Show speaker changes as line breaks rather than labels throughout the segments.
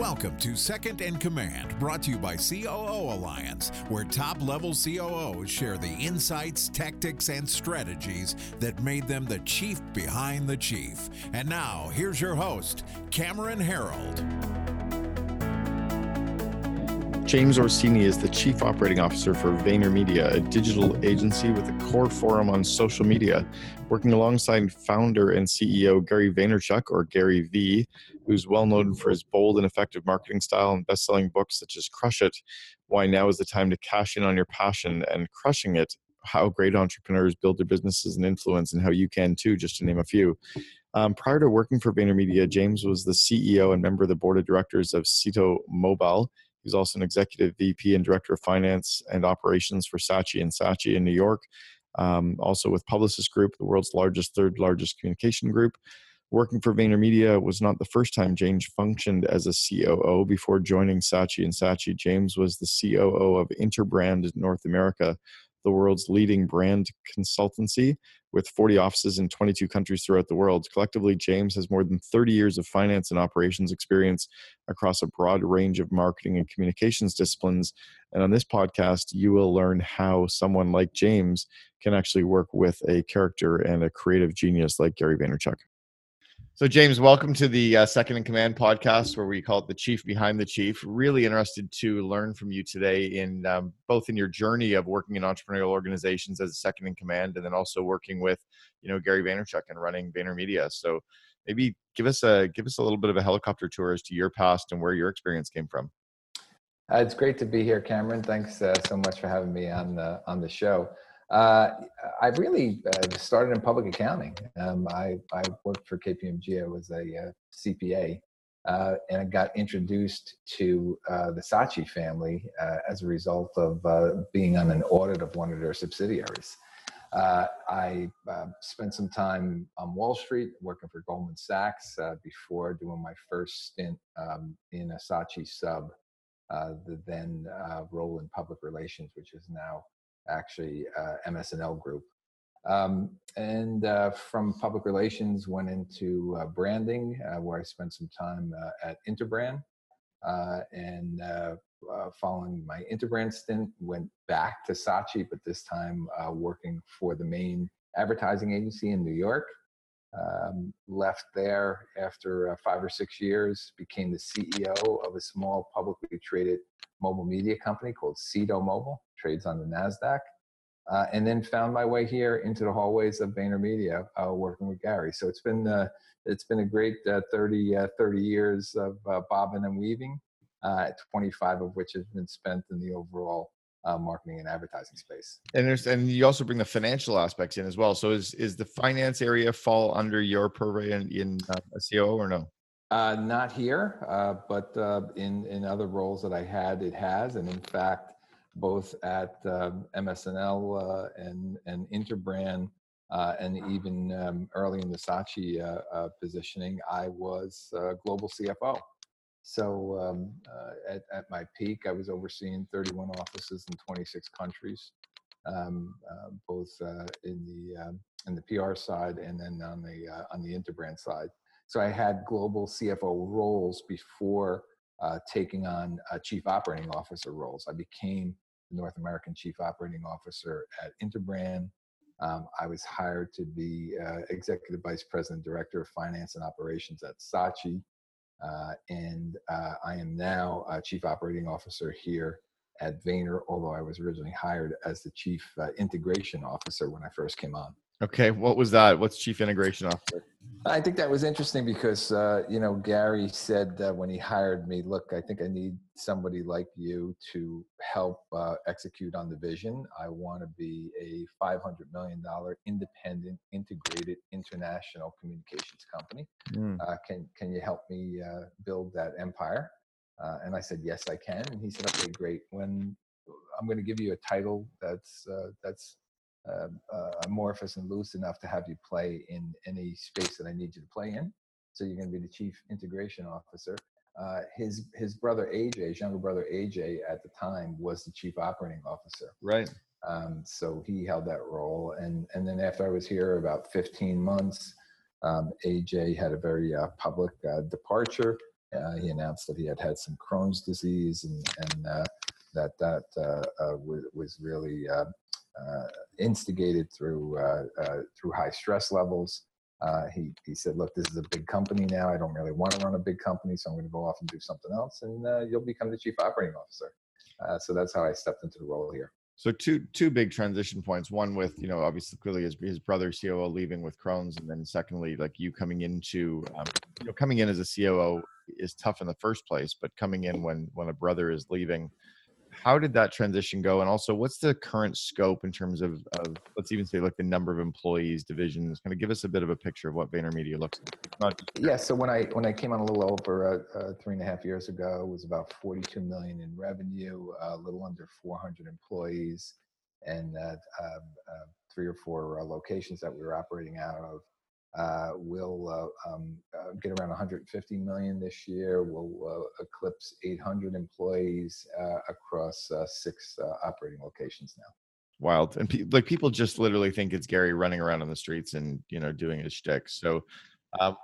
Welcome to Second in Command, brought to you by COO Alliance, where top level COOs share the insights, tactics, and strategies that made them the chief behind the chief. And now, here's your host, Cameron Herold.
James Orsini is the Chief Operating Officer for VaynerMedia, a digital agency with a core forum on social media, working alongside founder and CEO Gary Vaynerchuk, or Gary V, who's well known for his bold and effective marketing style and best selling books such as Crush It, Why Now is the Time to Cash In on Your Passion, and Crushing It, How Great Entrepreneurs Build Their Businesses and Influence, and How You Can Too, just to name a few. Um, prior to working for VaynerMedia, James was the CEO and member of the board of directors of SITO Mobile He's also an executive VP and director of finance and operations for Saatchi and Saatchi in New York. Um, also with Publicis Group, the world's largest, third largest communication group. Working for VaynerMedia was not the first time James functioned as a COO. Before joining Saatchi and Saatchi, James was the COO of Interbrand North America, the world's leading brand consultancy with 40 offices in 22 countries throughout the world. Collectively, James has more than 30 years of finance and operations experience across a broad range of marketing and communications disciplines. And on this podcast, you will learn how someone like James can actually work with a character and a creative genius like Gary Vaynerchuk. So, James, welcome to the uh, Second in Command podcast, where we call it the Chief Behind the Chief. Really interested to learn from you today in um, both in your journey of working in entrepreneurial organizations as a second in command, and then also working with, you know, Gary Vaynerchuk and running VaynerMedia. So, maybe give us a give us a little bit of a helicopter tour as to your past and where your experience came from.
Uh, it's great to be here, Cameron. Thanks uh, so much for having me on the on the show. Uh, I really uh, started in public accounting. Um, I, I, worked for KPMG. I was a uh, CPA, uh, and I got introduced to uh, the Saatchi family uh, as a result of being on an audit of one of their subsidiaries. I spent some time on Wall Street working for Goldman Sachs before doing my first stint um, in a Saatchi sub, the then Rowland public relations, which is now actually uh, MS&L Group. Um, and uh, from public relations, went into uh, branding, uh, where I spent some time uh, at Interbrand. Uh, and following my Interbrand stint, went back to Saatchi, but this time working for the main advertising agency in New York. Um, left there after five or six years, became the CEO of a small publicly traded mobile media company called SITO Mobile, trades on the NASDAQ. Uh, and then found my way here into the hallways of VaynerMedia, uh, working with Gary. So it's been uh, it's been a great uh, 30, uh, 30 years of uh, bobbing and weaving, 25 of which has been spent in the overall marketing and advertising space.
And there's and you also bring the financial aspects in as well. So is is the finance area fall under your purview in, in a COO or no?
Uh, not here, uh, but uh, in in other roles that I had, it has, and in fact, both at um, MS&L and and Interbrand, uh, and even um, early in the Saatchi uh, uh, positioning, I was global CFO. So um, at at my peak, I was overseeing 31 offices in 26 countries, um, both in the um, in the PR side and then on the on the Interbrand side. So I had global CFO roles before uh, taking on uh, chief operating officer roles. I became the North American chief operating officer at Interbrand. Um, I was hired to be uh, executive vice president, director of finance and operations at Saatchi. Uh, and uh, I am now chief operating officer here at Vayner, although I was originally hired as the chief uh, integration officer when I first came on.
Okay, what was that? What's chief integration officer?
I think that was interesting because uh, you know Gary said uh, when he hired me, "Look, I think I need somebody like you to help uh, execute on the vision. I want to be a 500 million dollar independent, integrated international communications company. Mm. can can you help me uh, build that empire?" Uh, and I said, "Yes, I can." And he said, "Okay, great. When I'm going to give you a title that's that's uh, uh, amorphous and loose enough to have you play in any space that I need you to play in. So you're going to be the chief integration officer. Uh, his his brother AJ, his younger brother AJ, at the time was the chief operating officer.
Right.
Um, so he held that role, and and then after I was here about 15 months, um, AJ had a very uh, public uh, departure.
Uh, he announced that he had had some Crohn's disease and, and uh, that that uh, was, was really instigated through through high stress levels. Uh, he, he said, look, this is a big company now. I don't really want to run a big company, so I'm going to go off and do something else, and uh, you'll become the chief operating officer. Uh, so that's how I stepped into the role here.
So two two big transition points. One with you know obviously clearly his his brother COO leaving with Crohn's, and then secondly like you coming into um, you know coming in as a COO is tough in the first place, but coming in when when a brother is leaving how did that transition go? And also what's the current scope in terms of, of let's even say like the number of employees divisions? Kind of give us a bit of a picture of what VaynerMedia looks like.
Yeah so when i when i came on a little over uh, uh, three and a half years ago it was about 42 million in revenue uh, a little under 400 employees and uh, um, uh, three or four uh, locations that we were operating out of uh, we'll uh, um, uh, get around 150 million this year. We'll uh, eclipse 800 employees uh, across uh, six operating locations now.
Wild, and pe- like people just literally think it's Gary running around on the streets and you know doing his shtick. So, um,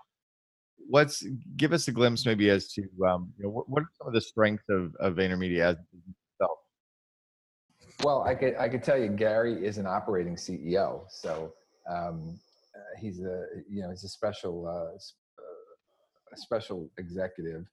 let's give us a glimpse maybe as to um, you know what, what, are some of the strengths of, of VaynerMedia as itself.
Well, I could I could tell you Gary is an operating CEO, so um, he's a you know he's a special uh, uh, a special executive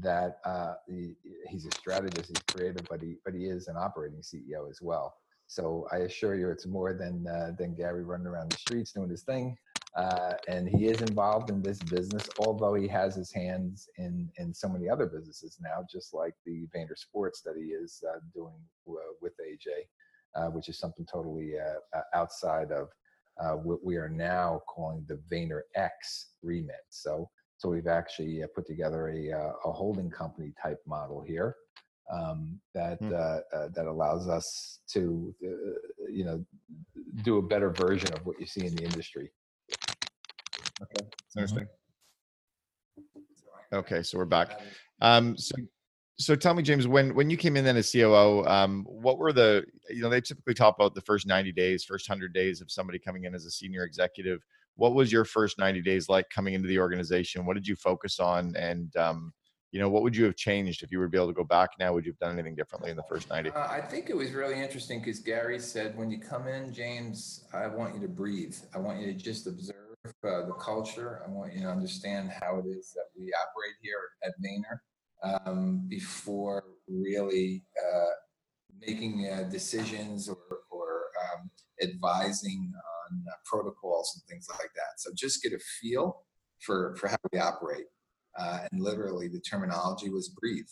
that uh, he, he's a strategist, he's creative, but he but he is an operating CEO as well. So I assure you, it's more than uh, than Gary running around the streets doing his thing. Uh, and he is involved in this business, although he has his hands in in so many other businesses now, just like the Vayner Sports that he is uh, doing with AJ, uh, which is something totally uh, outside of uh, what we are now calling the Vayner X remit. So, so we've actually uh, put together a, uh, a holding company type model here um, that mm. uh, that allows us to, uh, you know, do a better version of what you see in the industry.
Okay, interesting. Okay, so we're back. Um, so so tell me, James, when when you came in then as COO, um, what were the you know they typically talk about the first ninety days, first hundred days of somebody coming in as a senior executive. What was your first ninety days like coming into the organization? What did you focus on, and um, you know what would you have changed if you were to be able to go back now? Would you have done anything differently in the first ninety?
Uh, I think it was really interesting because Gary said, when you come in, James, I want you to breathe. I want you to just observe uh, the culture. I want you to understand how it is that we operate here at Vayner um, before really uh, making uh, decisions or, or um, advising on uh, protocols and things like that. So just get a feel for, for how we operate. Uh, and literally the terminology was breathe.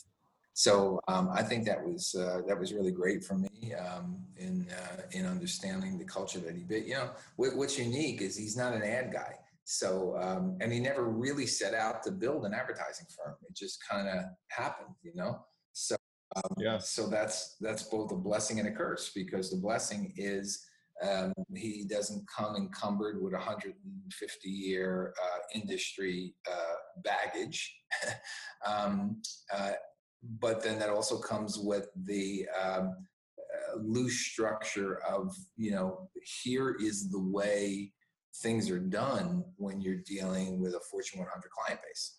So um, I think that was uh, that was really great for me um, in uh, in understanding the culture that he built. You know, what, what's unique is he's not an ad guy. So, um, and he never really set out to build an advertising firm. It just kind of happened, you know? So, um, yeah. so that's, that's both a blessing and a curse because the blessing is um, he doesn't come encumbered with 150 year uh, industry uh, baggage. um, uh, but then that also comes with the um, uh, loose structure of, you know, here is the way things are done when you're dealing with a Fortune 100 client base.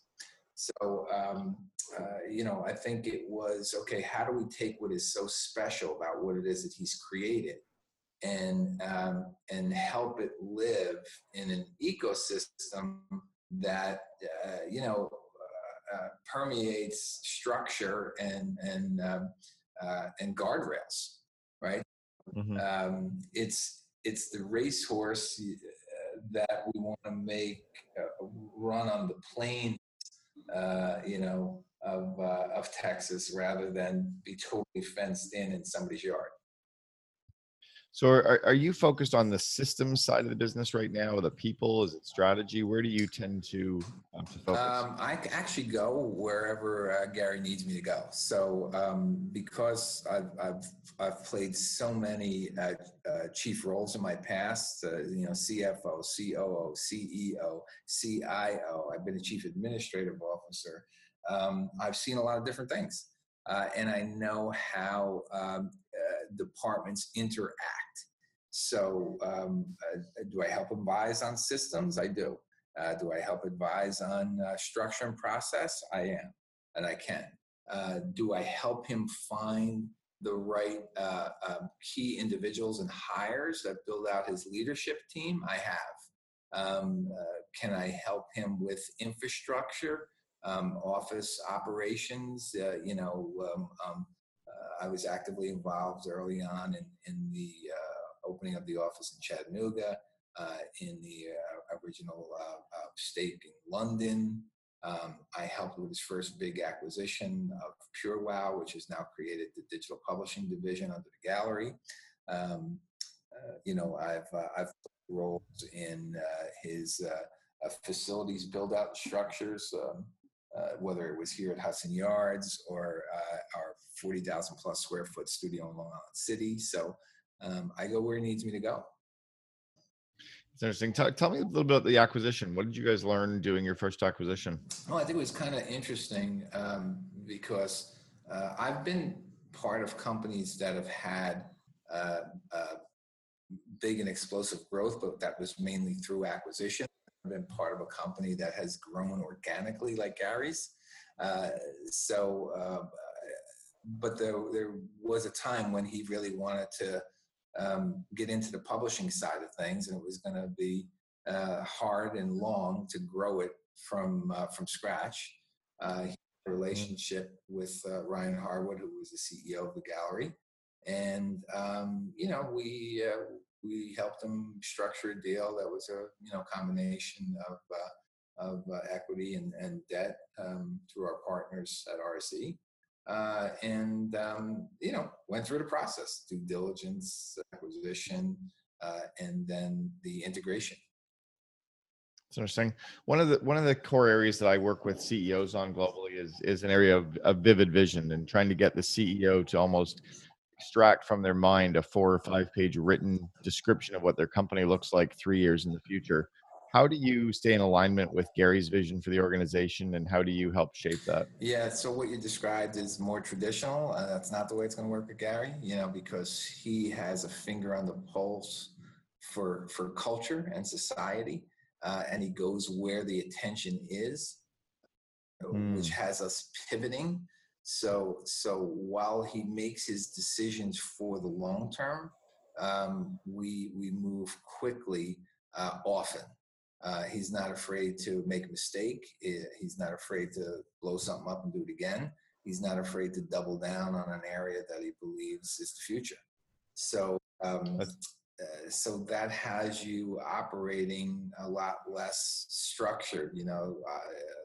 So, um, uh, you know, I think it was okay. How do we take what is so special about what it is that he's created, and um, and help it live in an ecosystem that uh, you know uh, uh permeates structure and and um, uh, and guardrails, right? Mm-hmm. Um, it's it's the racehorse that we want to make uh, run on the plains, uh, you know, of uh, of Texas rather than be totally fenced in in somebody's yard.
So are, are you focused on the systems side of the business right now, or the people? Is it strategy? Where do you tend to, um, to focus?
Um, I actually go wherever uh, Gary needs me to go. So um, because I've, I've, I've, played so many uh, uh, chief roles in my past, uh, you know, CFO, COO, CEO, CIO, I've been a chief administrative officer. Um, I've seen a lot of different things. Uh, and I know how um, departments interact so, um, uh, do I help advise on systems? I do. Uh, do I help advise on uh, structure and process? I am. and I can. Uh, do I help him find the right uh, um, key individuals and hires that build out his leadership team? I have. Um, uh, can I help him with infrastructure, um, office operations? You know, um, um, I was actively involved early on in, in the uh, opening of the office in Chattanooga, uh, in the original stake in London. Um, I helped with his first big acquisition of PureWow, which has now created the digital publishing division under the gallery. Um, uh, you know, I've uh, I've roles in uh, his uh, uh, facilities build out structures, um, whether it was here at Hudson Yards or our 40,000 plus square foot studio in Long Island City. So um, I go where he needs me to go.
It's interesting. Tell, tell, me a little bit about the acquisition. What did you guys learn doing your first acquisition?
Well, I think it was kind of interesting um, because uh, I've been part of companies that have had uh, uh, big and explosive growth, but that was mainly through acquisition. Been part of a company that has grown organically, like Gary's. Uh, so, uh, but there, there was a time when he really wanted to um, get into the publishing side of things, and it was going to be uh, hard and long to grow it from uh, from scratch. Uh, a relationship with uh, Ryan Harwood, who was the CEO of the gallery, and um, you know we uh, we helped them structure a deal that was a you know combination of uh, of uh, equity and, and debt um, through our partners at RSE. Uh, and um, you know went through the process due diligence acquisition uh, and then the integration
it's interesting one of the one of the core areas that i work with ceos on globally is is an area of, of vivid vision and trying to get the ceo to almost extract from their mind a four or five page written description of what their company looks like three years in the future. How do you stay in alignment with Gary's vision for the organization and how do you help shape that?
Yeah, so what you described is more traditional. Uh, that's not the way it's going to work with Gary, you know, because he has a finger on the pulse for for culture and society, uh, and he goes where the attention is, mm. which has us pivoting so, so while he makes his decisions for the long term, um, we we move quickly uh, often. Uh, he's not afraid to make a mistake. He's not afraid to blow something up and do it again. He's not afraid to double down on an area that he believes is the future. So, um, uh, so that has you operating a lot less structured. You know, uh,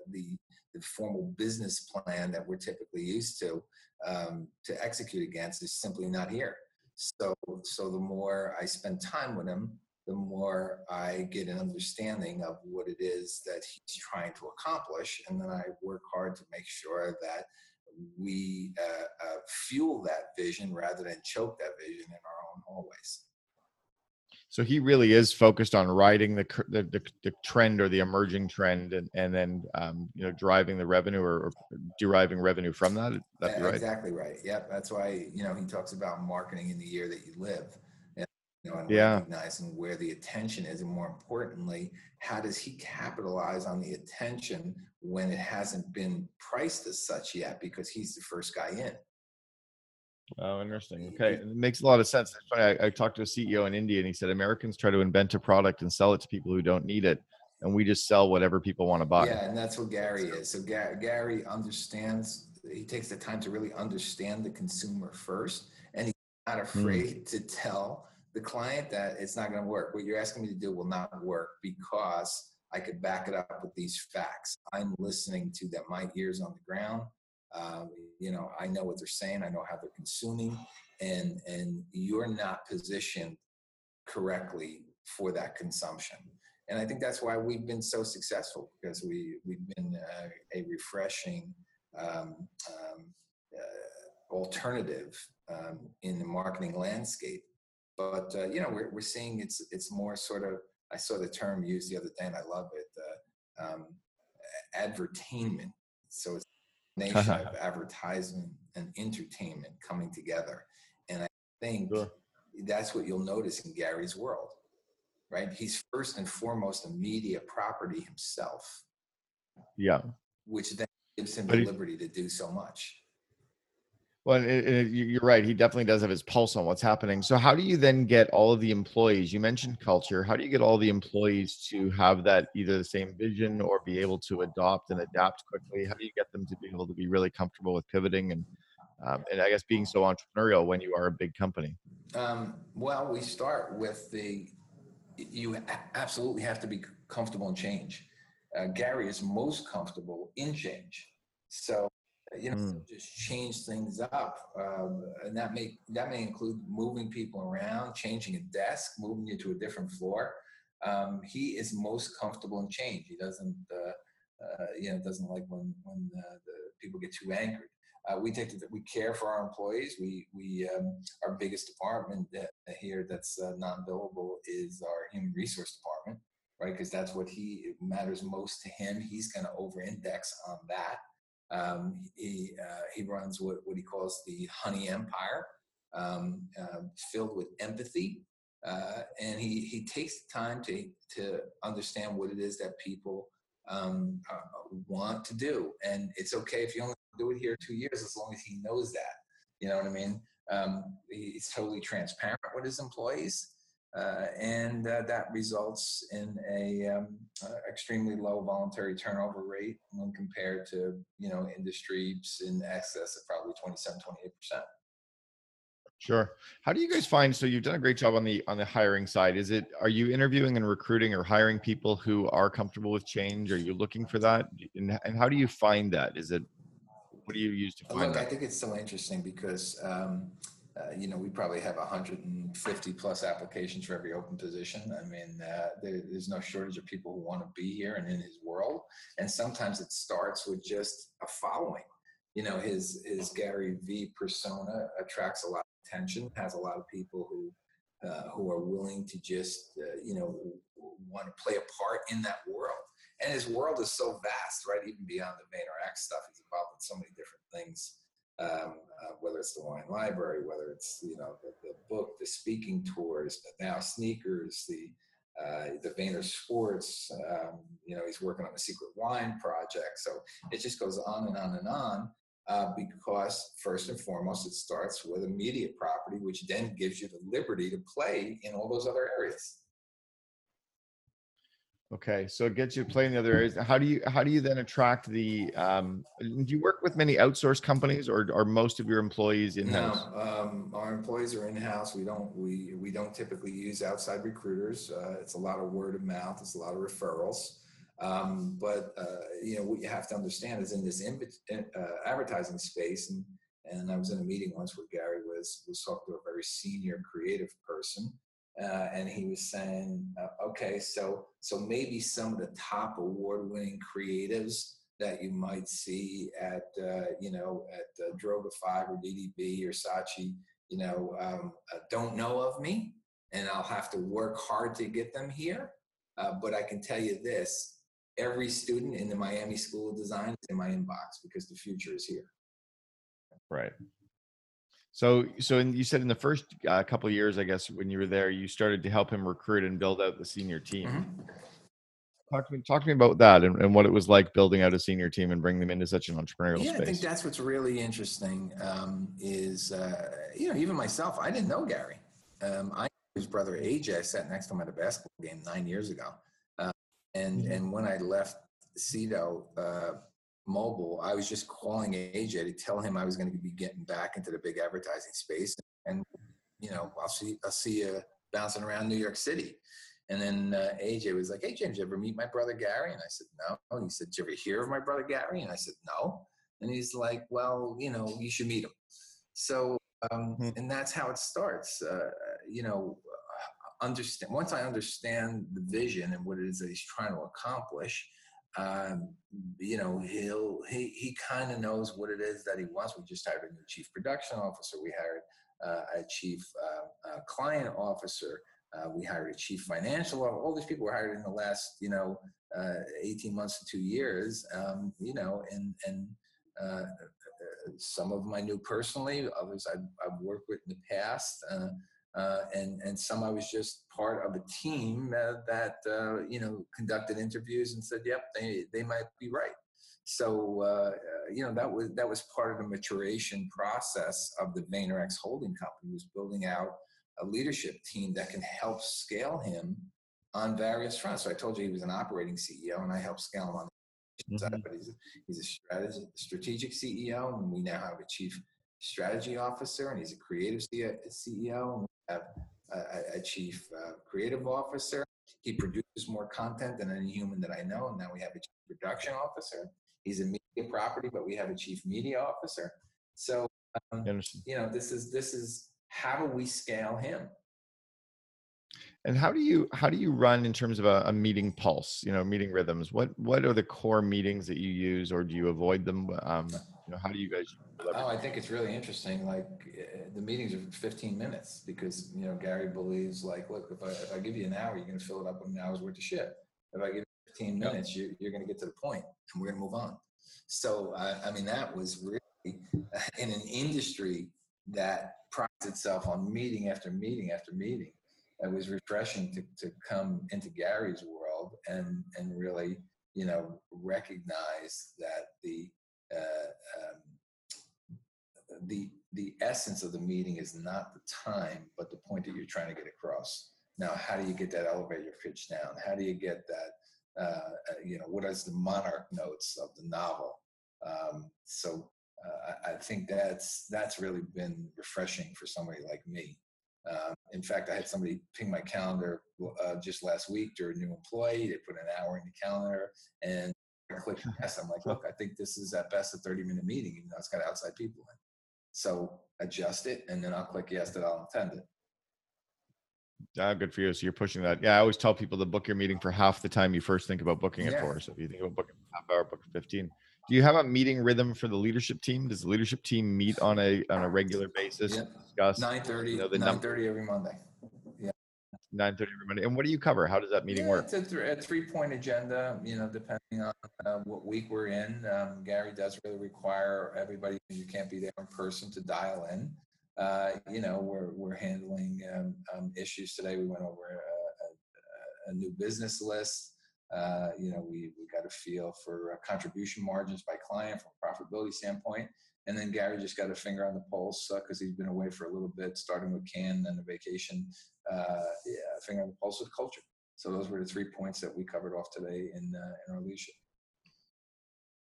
the the formal business plan that we're typically used to um, to execute against is simply not here. So, so the more I spend time with him, the more I get an understanding of what it is that he's trying to accomplish, and then I work hard to make sure that we uh, uh, fuel that vision rather than choke that vision in our own hallways.
So he really is focused on riding the the, the, the trend or the emerging trend, and and then um, you know driving the revenue or, or deriving revenue from that.
Yeah,
right.
Exactly right. Yep. That's why you know he talks about marketing in the year that you live. And, you know, and
yeah.
recognizing where the attention is, and more importantly, how does he capitalize on the attention when it hasn't been priced as such yet because he's the first guy in.
Oh, interesting. Okay, it makes a lot of sense. I, I, talked to a CEO in India, and he said Americans try to invent a product and sell it to people who don't need it, and we just sell whatever people want to buy.
Yeah, and that's what Gary is. So Gary understands. He takes the time to really understand the consumer first, and he's not hmm. afraid mm. to tell the client that it's not going to work. What you're asking me to do will not work because I could back it up with these facts. I'm listening to them. My ears on the ground. Um, you know, I know what they're saying. I know how they're consuming, and and you're not positioned correctly for that consumption. And I think that's why we've been so successful because we we've been uh, a refreshing um, um, uh, alternative um, in the marketing landscape. But uh, you know, we're we're seeing it's it's more sort of. I saw the term used the other day, and I love it. Uh, um, advertainment. So it's nation of advertisement and entertainment coming together. And I think sure. that's what you'll notice in Gary's world, right? He's first and foremost a media property himself.
Yeah.
Which then gives him
But
the
he-
liberty to do so much.
Well, it, it, you- you're right. He definitely does have his pulse on what's happening. So, how do you then get all of the employees? You mentioned culture. How do you get all the employees to have that either the same vision or be able to adopt and adapt quickly? How do you get them to be able to be really comfortable with pivoting and, um, and I guess being so entrepreneurial when you are a big company?
Um, well, we start with the, you absolutely have to be comfortable in change. Uh, Gary is most comfortable in change. So, you know,
Mm.
just change things up. Um, and that may, that may include moving people around, changing a desk, moving you to a different floor. Um, he is most comfortable in change. He doesn't, uh, uh, you know, doesn't like when, when uh, the people get too angry. Uh, we take that we care for our employees. We, we, um, our biggest department that, here that's uh, non-billable is our human resource department, right? Because that's what he matters most to him. He's going to over-index on that. Um, he uh, he runs what what he calls the Honey Empire, um, uh, filled with empathy, uh, and he he takes the time to to understand what it is that people um, uh, want to do, and it's okay if you only do it here two years as long as he knows that. You know what I mean? Um, he's totally transparent with his employees, and uh, that results in a um, uh, extremely low voluntary turnover rate when compared to you know industries in excess of probably 27, 28 percent.
Sure. How do you guys find? So you've done a great job on the on the hiring side. Is it are you interviewing and recruiting or hiring people who are comfortable with change? Are you looking for that? And, and how do you find that? Is it what do you use to find
Look, I think it's so interesting because um, uh, you know we probably have 150 plus applications for every open position. I mean, uh, there, there's no shortage of people who want to be here and in his world. And sometimes it starts with just a following. You know, his his Gary V persona attracts a lot of attention. Has a lot of people who uh, who are willing to just uh, you know want to play a part in that world. And his world is so vast, right? Even beyond the VaynerX stuff, he's involved in so many different things um, uh, whether it's the wine library, whether it's you know the, the book, the speaking tours, now sneakers, the uh, the Vayner Sports. Um, you know, he's working on the secret wine project. So it just goes on and on and on. Uh, because first and foremost, it starts with a media property, which then gives you the liberty to play in all those other areas.
Okay, so it gets you to play in the other areas. How do you how do you then attract the? Um, do you work with many outsourced companies, or are most of your employees in house?
No, um, our employees are in-house. We don't, we, we don't typically use outside recruiters. Uh, it's a lot of word of mouth. It's a lot of referrals. Um, but, uh, you know, what you have to understand is in this in, uh, advertising space, and, and I was in a meeting once where Gary was, was talking to a very senior creative person. Uh, and he was saying, uh, okay, so, so maybe some of the top award-winning creatives that you might see at uh, you know at Droga Five or DDB or Saatchi, you know, um, uh, don't know of me, and I'll have to work hard to get them here. Uh, but I can tell you this: every student in the Miami School of Design is in my inbox because the future is here.
Right. So, so in, you said in the first uh, couple of years, I guess, when you were there, you started to help him recruit and build out the senior team.
Mhm.
Talk to me, talk to me about that and, and what it was like building out a senior team and bringing them into such an entrepreneurial
space. I think that's what's really interesting. Um, is uh, you know even myself, I didn't know Gary. Um, I his brother AJ. I sat next to him at a basketball game nine years ago, uh, and
Mhm.
and when I left SITO uh, Mobile, I was just calling AJ to tell him I was going to be getting back into the big advertising space, and you know I'll see I'll see you bouncing around New York City. And then uh, AJ was like, "Hey James, you ever meet my brother Gary?" And I said, "No." And he said, "Did you ever hear of my brother Gary?" And I said, "No." And he's like, "Well, you know, you should meet him." So, um,
Hmm.
and that's how it starts. Uh, you know, uh, understand once I understand the vision and what it is that he's trying to accomplish. Um, you know, he'll he he kind of knows what it is that he wants. We just hired a new chief production officer. We hired uh, a chief uh, client officer. Uh, we hired a chief financial officer. All these people were hired in the last, you know, uh, 18 months to two years. Um, you know, and and uh, some of them I knew personally. Others I've, I've worked with in the past. Uh, uh, and and some I was just part of a team uh, that uh, you know conducted interviews and said, "Yep, they they might be right." So uh, you know that was that was part of the maturation process of the VaynerX holding company was building out a leadership team that can help scale him on various fronts. So I told you he was an operating CEO, and I helped scale him on the mm-hmm. side. But he's a, he's a strategic, strategic CEO, and we now have a chief strategy officer, and he's a creative CEO, and we have a, a chief uh, creative officer. He produces more content than any human that I know, and now we have a chief production officer. He's a media property, but we have a chief media officer. So um, you know, this is this is how do we scale him?
And how do you how do you run in terms of a, a, meeting pulse? You know, meeting rhythms. What what are the core meetings that you use, or do you avoid them? Um, you know, how do you guys?
Oh, I think it's really interesting. Like uh, the meetings are 15 minutes because you know Gary believes like, look, if I if I give you an hour, you're going to fill it up with an hour's worth of shit. If I give you 15 minutes, you, you're going to get to the point, and we're going to move on. So uh, I mean, that was really in an industry that prides itself on meeting after meeting after meeting it was refreshing to, to come into Gary's world and and really you know recognize that the um, the the essence of the meeting is not the time but the point that you're trying to get across now how do you get that elevator pitch down how do you get that uh, uh you know what is the monarch notes of the novel um, so uh, I think that's that's really been refreshing for somebody like me um, in fact, I had somebody ping my calendar uh, just last week. They're a new employee. They put an hour in the calendar and click yes. I'm like, look, I think this is at best a 30 minute meeting, even though it's got outside people in. So adjust it and then I'll click yes that I'll attend it.
Ah, good for you. So you're pushing that. Yeah, I always tell people to book your meeting for half the time you first think about booking it for. So if you think about booking half hour, book 15 do you have a meeting rhythm for the leadership team? Does the leadership team meet on a on a regular basis?
Yep. Discuss 9:30, you know, 9:30 every Monday.
Yeah. 9:30 every Monday. And what do you cover? How does that meeting
yeah,
work?
It's a, th- a three-point agenda. You know, depending on uh, what week we're in. Um, Gary does really require everybody you can't be there in person to dial in. Uh, you know, we're we're handling um, um, issues today. We went over a, a, a new business list. Uh, you know, we, we got a feel for uh, contribution margins by client from a profitability standpoint. And then Gary just got a finger on the pulse because uh, he's been away for a little bit, starting with Cannes and then the vacation, uh, yeah, finger on the pulse with culture. So those were the three points that we covered off today in, uh, in our leadership.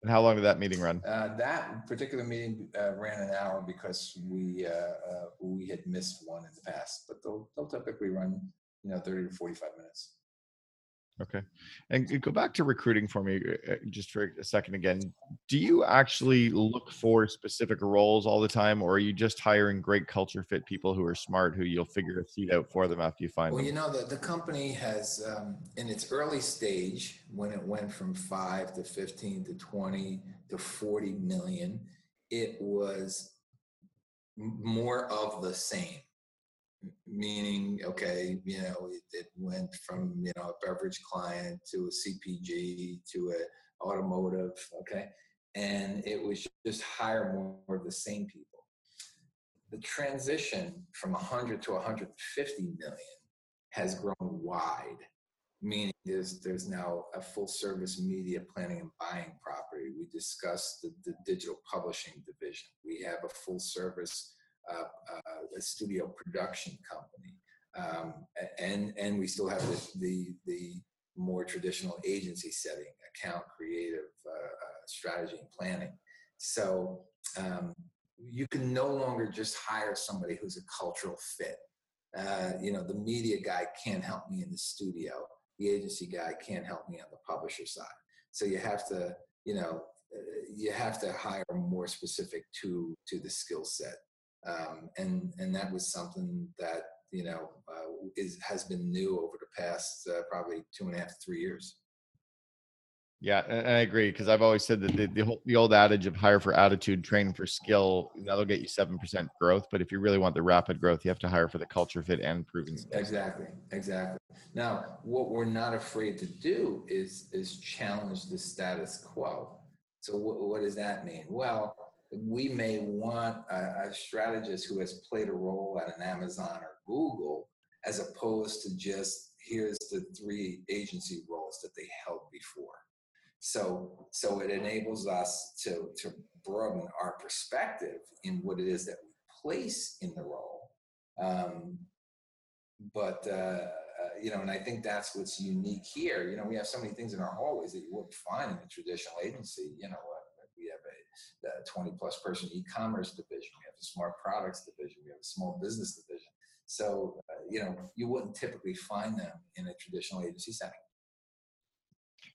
And how long did that meeting run?
Uh, that particular meeting uh, ran an hour because we uh, uh we had missed one in the past, but they'll, they'll typically run you know 30 to 45 minutes.
Okay. And go back to recruiting for me uh, uh, just for a second again. Do you actually look for specific roles all the time, or are you just hiring great culture fit people who are smart, who you'll figure a seat out for them after you find
well,
them?
Well, you know, the, the company has, um, in its early stage, when it went from five to 15 to 20 to 40 million, it was more of the same meaning okay you know it, it, went from you know a beverage client to a cpg to a automotive okay? And it was just hire more of the same people. The transition from 100 to 150 million has grown wide meaning there's there's now a full service media planning and buying property. We discussed the, the digital publishing division. We have a full service uh, a studio production company. Um, and and we still have the, the, the more traditional agency setting, account, creative, uh, uh, strategy, and planning. So um, you can no longer just hire somebody who's a cultural fit. Uh, you know, the media guy can't help me in the studio. The agency guy can't help me on the publisher side. So you have to, you know, uh, you have to hire more specific to to the skill set um, and and that was something that you know uh, is has been new over the past uh, probably two and a half to three years.
Yeah, and I agree because I've always said that the, the, whole, the old adage of hire for attitude, train for skill, that'll get you seven percent growth. But if you really want the rapid growth, you have to hire for the culture fit and proven.
Skills. Exactly, exactly. Now, what we're not afraid to do is is challenge the status quo. So, what, what does that mean? Well, we may want a, a, strategist who has played a role at an Amazon or Google, as opposed to just here's the three agency roles that they held before. So, so it enables us to, to broaden our perspective in what it is that we place in the role. Um, but, uh, uh, you know, and I think that's what's unique here. You know, we have so many things in our hallways that you wouldn't find in a traditional agency. You know, uh, we have a, a 20 plus person e-commerce division. We have a smart products division. We have a small business division. So, uh, you know, you wouldn't typically find them in a traditional agency setting.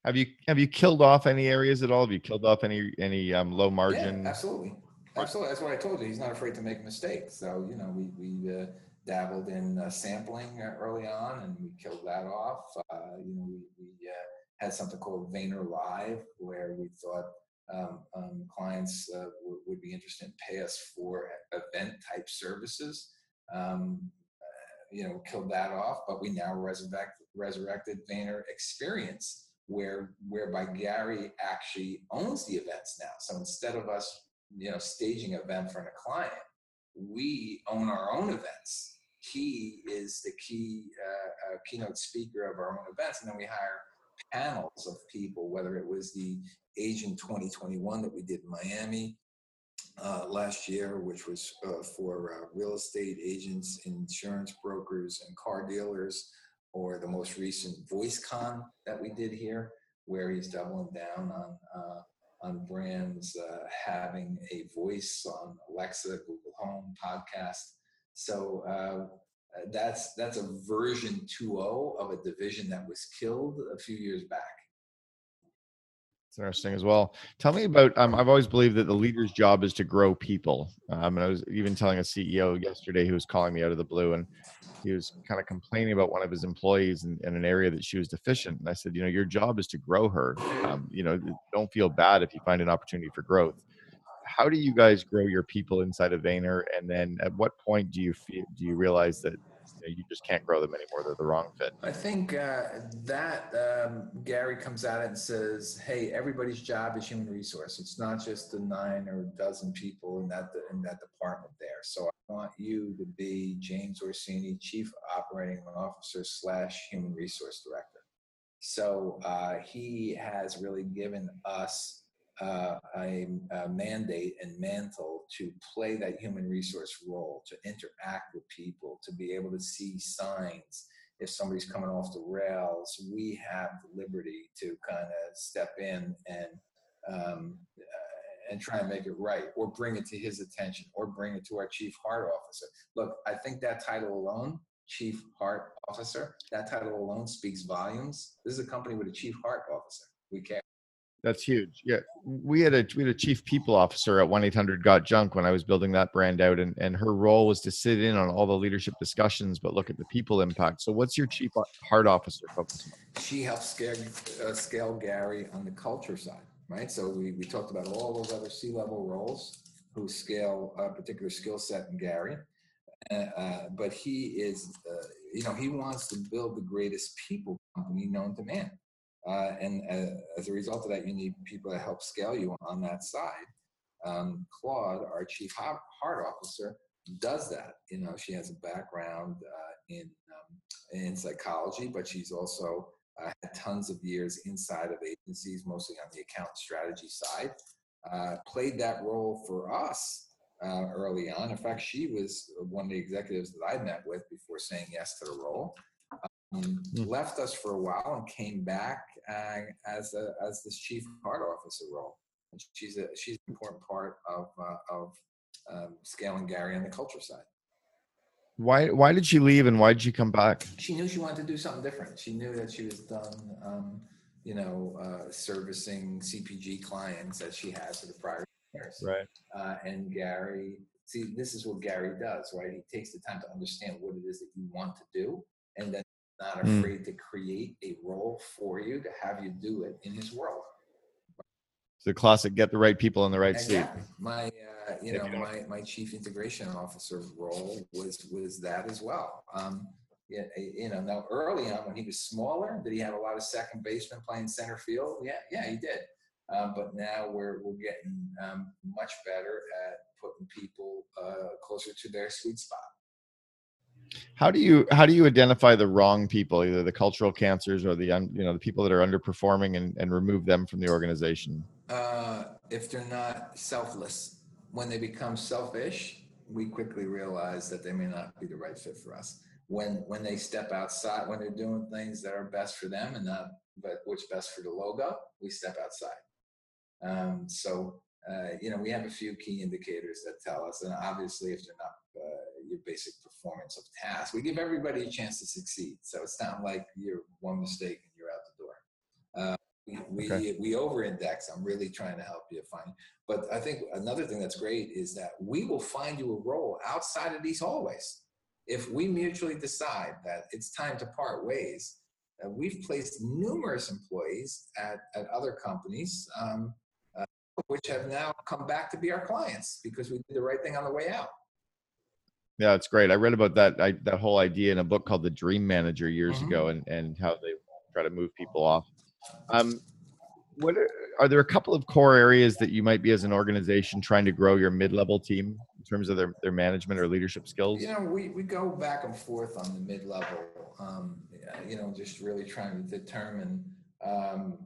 Have you have you killed off any areas at all? Have you killed off any any um, low margin?
Yeah, absolutely, absolutely. That's what I told you. He's not afraid to make mistakes. So you know, we we uh, dabbled in uh, sampling early on, and we killed that off. Uh, you know, we, we uh, had something called Vayner Live, where we thought um, um, clients uh, w- would be interested in pay us for event type services. Um, uh, you know, killed that off, but we now resurrect, resurrected Vayner Experience where whereby Gary actually owns the events now. So instead of us, you know, staging an event for a client, we own our own events. He is the key uh, uh, keynote speaker of our own events, and then we hire panels of people. Whether it was the Agent 2021 that we did in Miami uh, last year, which was uh, for uh, real estate agents, insurance brokers, and car dealers or the most recent VoiceCon that we did here, where he's doubling down on uh, on brands uh, having a voice on Alexa, Google Home, podcast. So uh, that's that's a version 2.0 of a division that was killed a few years back.
It's interesting as well. Tell me about. Um, I've always believed that the leader's job is to grow people. Um, and I was even telling a CEO yesterday who was calling me out of the blue, and he was kind of complaining about one of his employees in, in, an area that she was deficient. And I said, you know, your job is to grow her. Um, you know, don't feel bad if you find an opportunity for growth. How do you guys grow your people inside of Vayner? And then at what point do you feel, do you realize that you, just can't grow them anymore. They're the wrong fit.
I think uh, that um, Gary comes at it and says, "Hey, everybody's job is human resource. It's not just the nine or dozen people in that in that department there. So I want you to be James Orsini, Chief Operating Officer slash Human Resource Director." So uh, he has really given us uh, a, a, mandate and mantle to play that human resource role, to interact with people, to be able to see signs. If somebody's coming off the rails, we have the liberty to kind of step in and um, uh, and try and make it right, or bring it to his attention, or bring it to our chief heart officer. Look, I think that title alone, chief heart officer, that title alone speaks volumes. This is a company with a chief heart officer. We care.
That's huge. Yeah, we had a we had a chief people officer at one eight hundred got junk when I was building that brand out, and and her role was to sit in on all the leadership discussions, but look at the people impact. So, what's your chief heart officer focus
on? She helps scale, uh, scale Gary on the culture side, right? So we we talked about all those other C level roles who scale a particular skill set in Gary, uh, uh, but he is, uh, you know, he wants to build the greatest people company known to man uh, and uh, as a result of that, you need people to help scale you on that side. Um, Claude, our chief heart officer, does that. You know, she has a background uh, in um, in psychology, but she's also uh, had tons of years inside of agencies, mostly on the account strategy side. Uh, played that role for us uh, early on. In fact, she was one of the executives that I met with before saying yes to the role um, mm. left us for a while and came back uh, as a, as this chief heart officer role. And she's a she's an important part of uh, of um, scaling Gary on the culture side.
Why why did she leave and why did she come back?
She knew she wanted to do something different. She knew that she was done, um, you know, uh, servicing CPG clients that she has for the prior years.
Right.
Uh, and Gary, see, this is what Gary does, right? He takes the time to understand what it is that you want to do, and then not hmm. afraid mm. to create a role for you to have you do it in his world.
It's the classic get the right people in the right
exactly. seat. My, uh, you know, my, my chief integration officer role was was that as well. Um, yeah, you know, now early on when he was smaller, did he have a lot of second baseman playing center field? Yeah, yeah, he did. Um, but now we're we're getting um, much better at putting people uh, closer to their sweet spot.
How do you how do you identify the wrong people, either the cultural cancers or the you know the people that are underperforming, and, and remove them from the organization?
Uh, if they're not selfless, when they become selfish, we quickly realize that they may not be the right fit for us. When when they step outside, when they're doing things that are best for them and not but which best for the logo, we step outside. Um, so uh, you know we have a few key indicators that tell us, and obviously if they're not uh, your basic performance of tasks, we give everybody a chance to succeed. So it's not like you're one mistake and you're out the door. Uh, we okay. we, we over index. I'm really trying to help you find. But I think another thing that's great is that we will find you a role outside of these hallways. If we mutually decide that it's time to part ways, uh, we've placed numerous employees at, at other companies, um, uh, which have now come back to be our clients because we did the right thing on the way out.
Yeah, it's great. I read about that I, that whole idea in a book called The Dream Manager years mm-hmm. ago, and and how they try to move people off. Um, what are, are, there a couple of core areas that you might be as an organization trying to grow your mid-level team in terms of their, their management or leadership skills?
You know, we, we go back and forth on the mid-level. Um, you know, just really trying to determine um,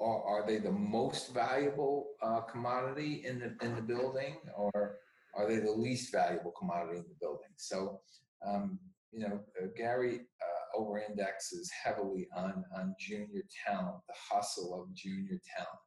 are, are, they the most valuable uh, commodity in the in the building, or are they the least valuable commodity in the building? So, um, you know, uh, Gary uh, over indexes heavily on, on junior talent, the hustle of junior talent.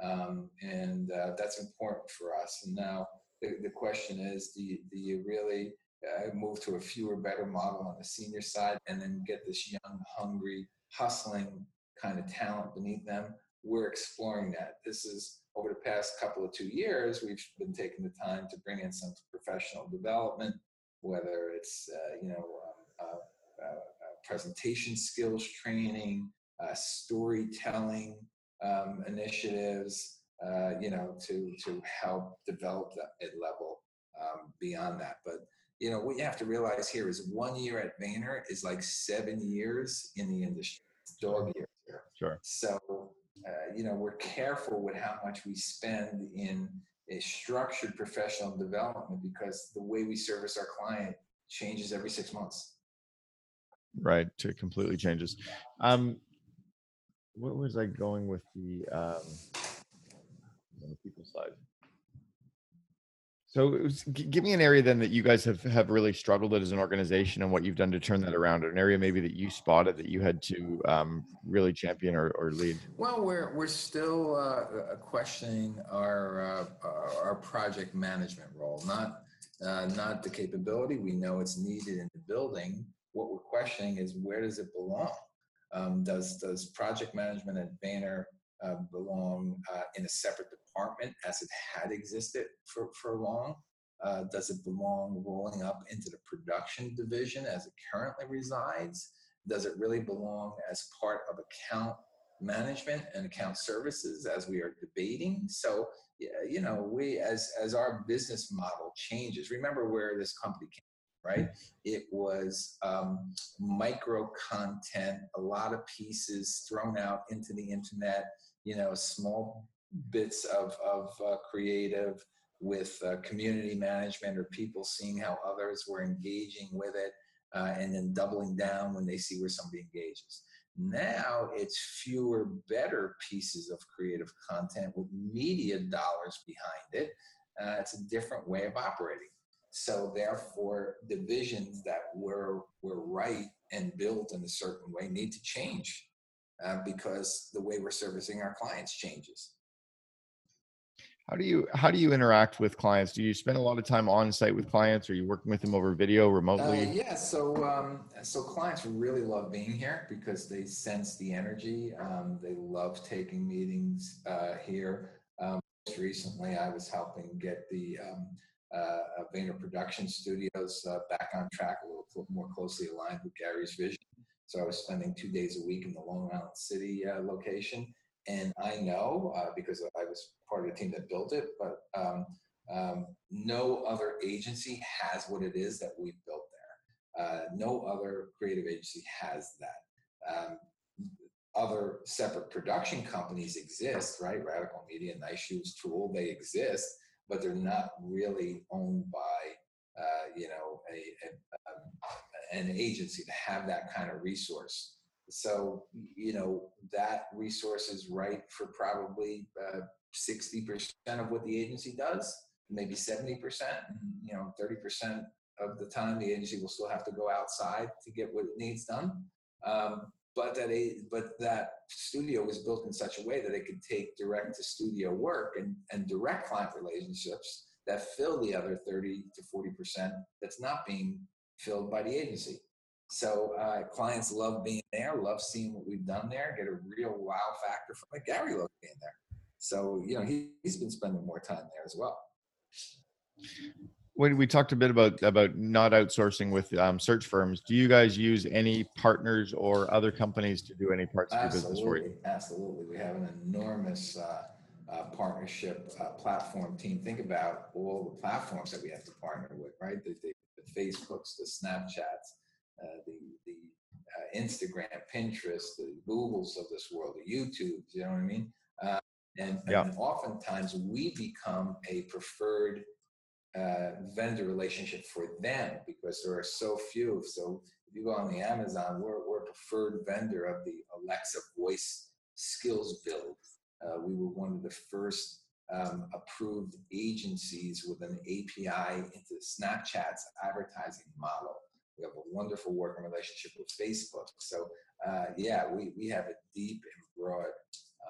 Um, and uh, that's important for us. And now the, the question is, do you, do you really uh, move to a fewer better model on the senior side and then get this young, hungry, hustling kind of talent beneath them? We're exploring that. This is over the past couple of two years, we've been taking the time to bring in some professional development, whether it's uh, you know um, uh, uh, uh presentation skills training, uh, storytelling um, initiatives, uh, you know, to to help develop that mid level um, beyond that. But you know, what you have to realize here is one year at Vayner is like seven years in the industry. Dog years here.
Sure.
So uh, you know, we're careful with how much we spend in a structured professional development because the way we service our client changes every six months.
Right, it completely changes. Um, what was I going with the um, the people side? So was, give me an area then that you guys have have really struggled at as an organization and what you've done to turn that around. An area maybe that you spotted that you had to um, really champion or, or lead.
Well, we're we're still uh, questioning our uh, our project management role, not uh, not the capability. We know it's needed in the building. What we're questioning is where does it belong? Um, does does project management at Vayner uh, belong uh, in a separate department as it had existed for, for long? Uh, does it belong rolling up into the production division as it currently resides? Does it really belong as part of account management and account services as we are debating? So, you know, we as as our business model changes. Remember where this company came from, right? It was um, micro content, a lot of pieces thrown out into the internet, you know, small bits of, of uh, creative with uh, community management or people seeing how others were engaging with it uh, and then doubling down when they see where somebody engages. Now it's fewer, better pieces of creative content with media dollars behind it. Uh, it's a different way of operating. So therefore, divisions that were were right and built in a certain way need to change uh, because the way we're servicing our clients changes.
How do you how do you interact with clients? Do you spend a lot of time on site with clients? Are you working with them over video remotely?
Uh, yeah, so um, so clients really love being here because they sense the energy. Um, they love taking meetings uh, here. Um, most recently, I was helping get the um, uh, Vayner Production Studios uh, back on track, a little more closely aligned with Gary's vision. So I was spending two days a week in the Long Island City uh, location. And I know uh, because I was part of the team that built it, but um, um, no other agency has what it is that we've built there. Uh, no other creative agency has that. Um, other separate production companies exist, right? Radical Media, Nice Shoes, Tool, they exist, but they're not really owned by uh, you know, a, a um, an agency to have that kind of resource. So, you know, that resource is right for probably uh, 60% of what the agency does, maybe 70%, and, you know, 30% of the time the agency will still have to go outside to get what it needs done. Um, but that a, but that studio was built in such a way that it could take direct to studio work and, and direct client relationships that fill the other 30 to 40% that's not being filled by the agency. So uh, clients love being there, love seeing what we've done there, get a real wow factor from it. Gary loves being there. So, you know, he, he's been spending more time there as well.
When we talked a bit about about not outsourcing with um, search firms, do you guys use any partners or other companies to do any parts of your business for you?
Absolutely. We have an enormous uh, uh, partnership uh, platform team. Think about all the platforms that we have to partner with, right? The, the, the Facebooks, the Snapchats, uh, the the uh, Instagram, Pinterest, the Googles of this world, the YouTube. You know what I mean? Uh, and, yeah. and oftentimes we become a preferred uh, vendor relationship for them because there are so few. So if you go on the Amazon, we're, we're a preferred vendor of the Alexa voice skills build. Uh, we were one of the first um, approved agencies with an API into Snapchat's advertising model. We have a wonderful working relationship with Facebook. So uh, yeah, we, we have a deep and broad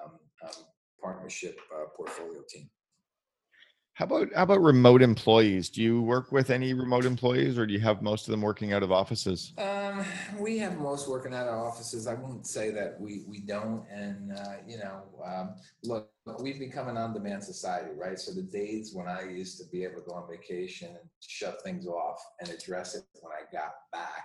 um, um, partnership uh, portfolio team.
How about how about remote employees? Do you work with any remote employees, or do you have most of them working out of offices?
Um, we have most working out of offices. I won't say that we we don't. And uh, you know, um, look, we've become an on-demand society, right? So the days when I used to be able to go on vacation and shut things off and address it when I got back,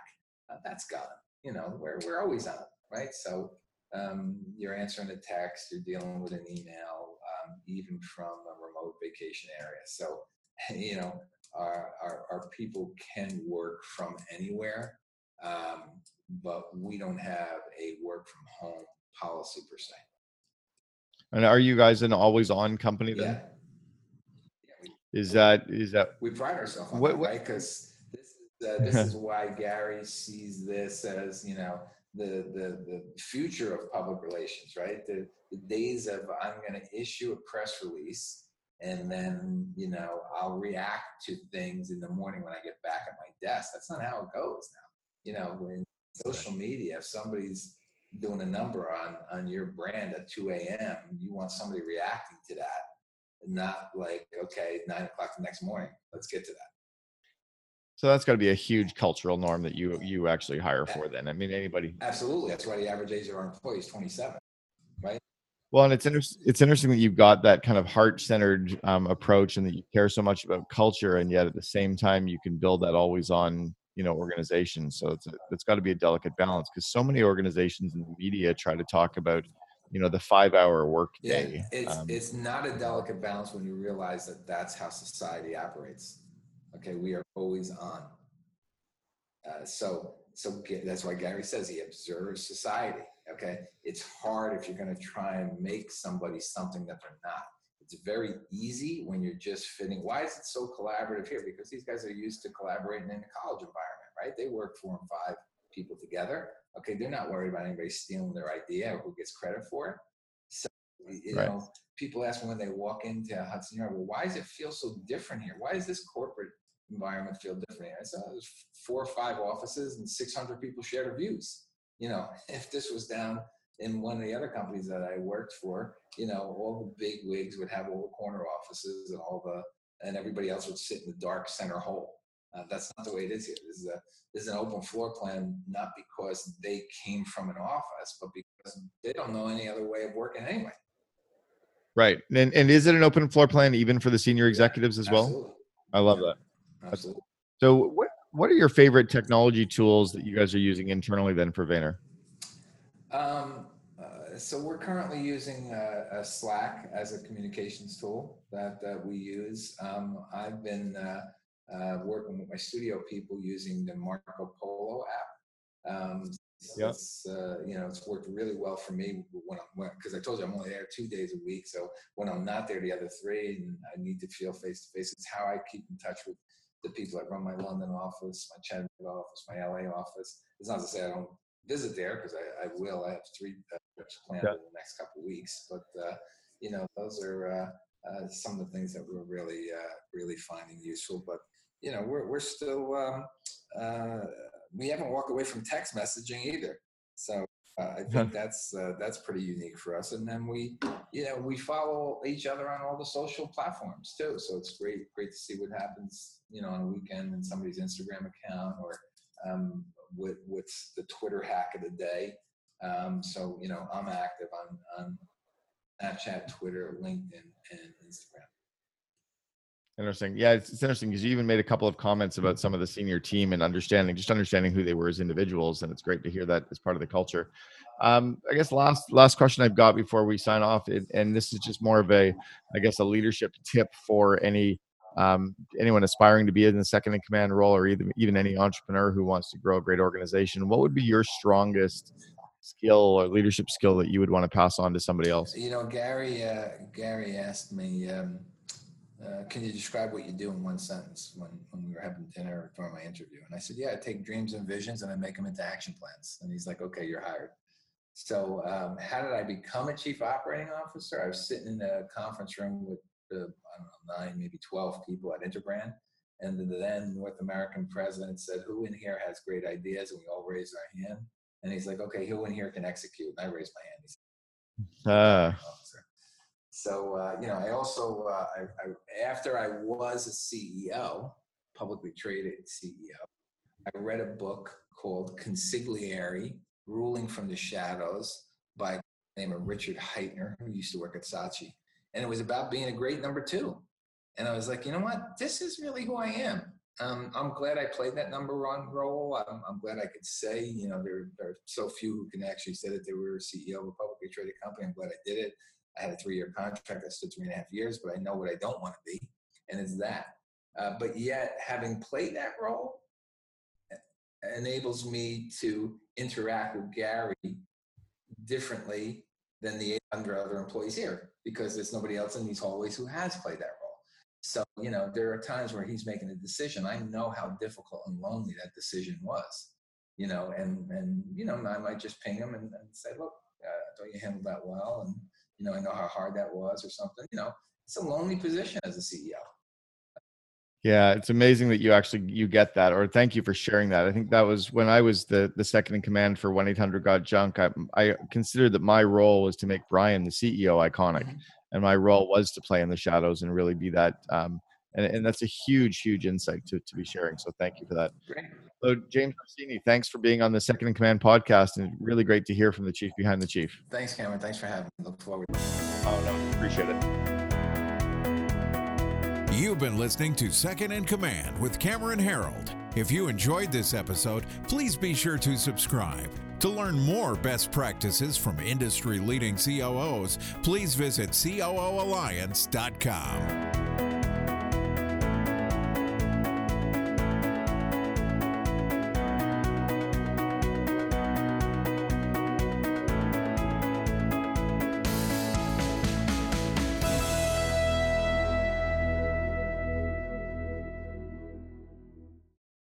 uh, that's gone. You know, we're we're always on, right? So um, you're answering a text, you're dealing with an email, um, even from a remote vacation area. So, you know, our, our, our people can work from anywhere, um, but we don't have a work from home policy per se.
And are you guys an always on company then?
Yeah.
yeah we, is that is that
we pride ourselves on what, that, right? Because this is uh, this is why Gary sees this as you know the, the, the future of public relations, right? The, the days of I'm going to issue a press release and then, you know, I'll react to things in the morning when I get back at my desk. That's not how it goes now. You know, in social media, if somebody's doing a number on, on your brand at 2 a.m., you want somebody reacting to that and not like, okay, nine o'clock the next morning, let's get to that.
So that's got to be a huge cultural norm that you you actually hire for. Then I mean, anybody.
Absolutely, that's why the average age of our employees twenty seven, right?
Well, and it's inter- it's interesting that you've got that kind of heart centered um, approach, and that you care so much about culture, and yet at the same time you can build that always on you know organization. So it's a, it's got to be a delicate balance because so many organizations in the media try to talk about you know the five hour work day.
Yeah, it's um, it's not a delicate balance when you realize that that's how society operates Okay, we are always on. Uh, so, so that's why Gary says he observes society. Okay, it's hard if you're going to try and make somebody something that they're not. It's very easy when you're just fitting. Why is it so collaborative here? Because these guys are used to collaborating in a college environment, right? They work four and five people together. Okay, they're not worried about anybody stealing their idea or who gets credit for it. So, you right. know, people ask me when they walk into Hudson Yard, well, why does it feel so different here? Why is this corporate environment feel different. I saw there's four or five offices and 600 people shared a views. You know, if this was down in one of the other companies that I worked for, you know, all the big wigs would have all the corner offices and all the, and everybody else would sit in the dark center hole. Uh, that's not the way it is here. This is a this is an open floor plan, not because they came from an office, but because they don't know any other way of working anyway.
Right, and and is it an open floor plan even for the senior executives as well? I love that. Absolutely. So what what are your favorite technology tools that you guys are using internally then for Vayner?
Um, uh, so we're currently using uh, a Slack as a communications tool that, that we use. Um, I've been uh, uh working with my studio people using the Marco Polo app. Um,
yeah.
It's, uh, you know, it's worked really well for me when because I told you I'm only there two days a week. So when I'm not there the other three and I need to feel face to face, it's how I keep in touch with the people that run my London office, my Chattanooga office, my LA office. It's not to say I don't visit there because I, I, will. I have three uh, trips planned yeah. in the next couple of weeks, but uh, you know, those are uh, uh, some of the things that we're really, uh, really finding useful. But you know, we're we're still um, uh, we haven't walked away from text messaging either. So uh, I think that's uh, that's pretty unique for us. And then we, you know, we follow each other on all the social platforms too. So it's great, great to see what happens, you know, on a weekend in somebody's Instagram account or um, what, what's the Twitter hack of the day. Um, so you know, I'm active on on Snapchat, Twitter, LinkedIn, and Instagram.
Interesting. Yeah, it's, it's interesting because you even made a couple of comments about some of the senior team and understanding, just understanding who they were as individuals, and it's great to hear that as part of the culture. Um, I guess last last question I've got before we sign off, it, and this is just more of a, I guess, a leadership tip for any um, anyone aspiring to be in the second in command role, or even even any entrepreneur who wants to grow a great organization. What would be your strongest skill or leadership skill that you would want to pass on to somebody else?
You know, Gary uh, Gary asked me. Um, uh, can you describe what you do in one sentence when, when we were having dinner during my interview? And I said, yeah, I take dreams and visions and I make them into action plans. And he's like, okay, you're hired. So um, how did I become a chief operating officer? I was sitting in a conference room with, uh, I don't know, nine, maybe 12 people at Interbrand. And the then North American president said, who in here has great ideas? And we all raised our hand. And he's like, okay, who in here can execute? And I raised my hand. He said, uh. So uh, you know, I also uh, I, I, after I was a CEO, publicly traded CEO, I read a book called Consigliere: Ruling from the Shadows by the name of Richard Hytner, who used to work at Saatchi, and it was about being a great number two. And I was like, you know what, this is really who I am. Um, I'm glad I played that number one role. I'm, I'm glad I could say, you know, there, there, are so few who can actually say that they were a CEO of a publicly traded company. I'm glad I did it. I had a three year contract. I stood three and a half years, but I know what I don't want to be, and it's that. Uh, but yet, having played that role enables me to interact with Gary differently than the 800 other employees here because there's nobody else in these hallways who has played that role. So, you know, there are times where he's making a decision. I know how difficult and lonely that decision was, you know, and, and you know, I might just ping him and, and say, look, uh, don't you handle that well? And, you know, I know how hard that was or something. You know, it's a lonely position as a CEO.
Yeah, it's amazing that you actually you get that. Or thank you for sharing that. I think that was when I was the the second in command for one eight hundred got junk. I I considered that my role was to make Brian the CEO iconic, mm-hmm. and my role was to play in the shadows and really be that. Um, and, and that's a huge, huge insight to to be sharing. So thank you for that. Great. So, James Orsini, thanks for being on the Second in Command podcast, and really great to hear from the chief behind the chief.
Thanks, Cameron. Thanks for having me. Look forward.
Oh no, appreciate it.
You've been listening to Second in Command with Cameron Herold. If you enjoyed this episode, please be sure to subscribe. To learn more best practices from industry leading COOs, please visit COOalliance.com.